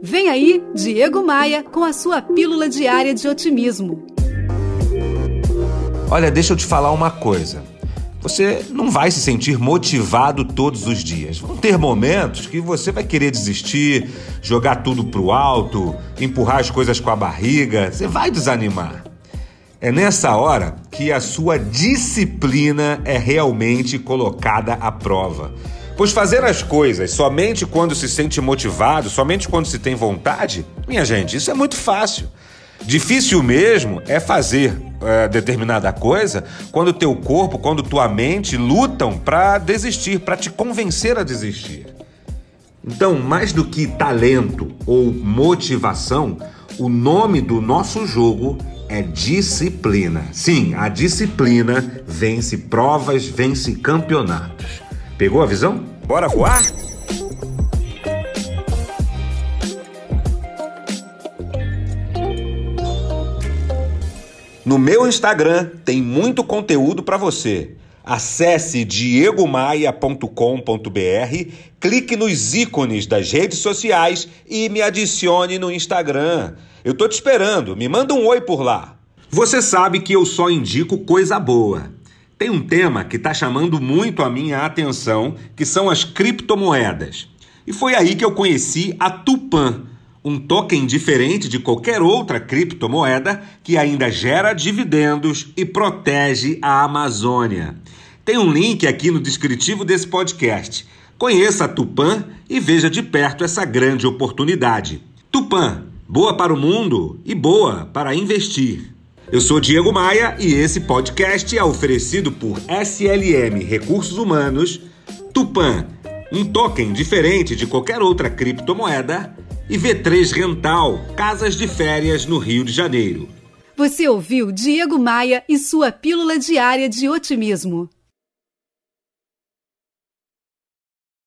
Vem aí, Diego Maia, com a sua pílula diária de otimismo. Olha, deixa eu te falar uma coisa. Você não vai se sentir motivado todos os dias. Vão ter momentos que você vai querer desistir, jogar tudo pro alto, empurrar as coisas com a barriga, você vai desanimar. É nessa hora que a sua disciplina é realmente colocada à prova. Pois fazer as coisas somente quando se sente motivado, somente quando se tem vontade, minha gente, isso é muito fácil. Difícil mesmo é fazer é, determinada coisa quando teu corpo, quando tua mente lutam para desistir, para te convencer a desistir. Então, mais do que talento ou motivação, o nome do nosso jogo é disciplina. Sim, a disciplina vence provas, vence campeonatos. Pegou a visão? Bora voar? No meu Instagram tem muito conteúdo para você. Acesse diegomaia.com.br, clique nos ícones das redes sociais e me adicione no Instagram. Eu tô te esperando, me manda um oi por lá. Você sabe que eu só indico coisa boa. Tem um tema que está chamando muito a minha atenção, que são as criptomoedas. E foi aí que eu conheci a Tupan, um token diferente de qualquer outra criptomoeda que ainda gera dividendos e protege a Amazônia. Tem um link aqui no descritivo desse podcast. Conheça a Tupan e veja de perto essa grande oportunidade. Tupan, boa para o mundo e boa para investir. Eu sou Diego Maia e esse podcast é oferecido por SLM Recursos Humanos, Tupan, um token diferente de qualquer outra criptomoeda, e V3 Rental, casas de férias no Rio de Janeiro. Você ouviu Diego Maia e sua pílula diária de otimismo.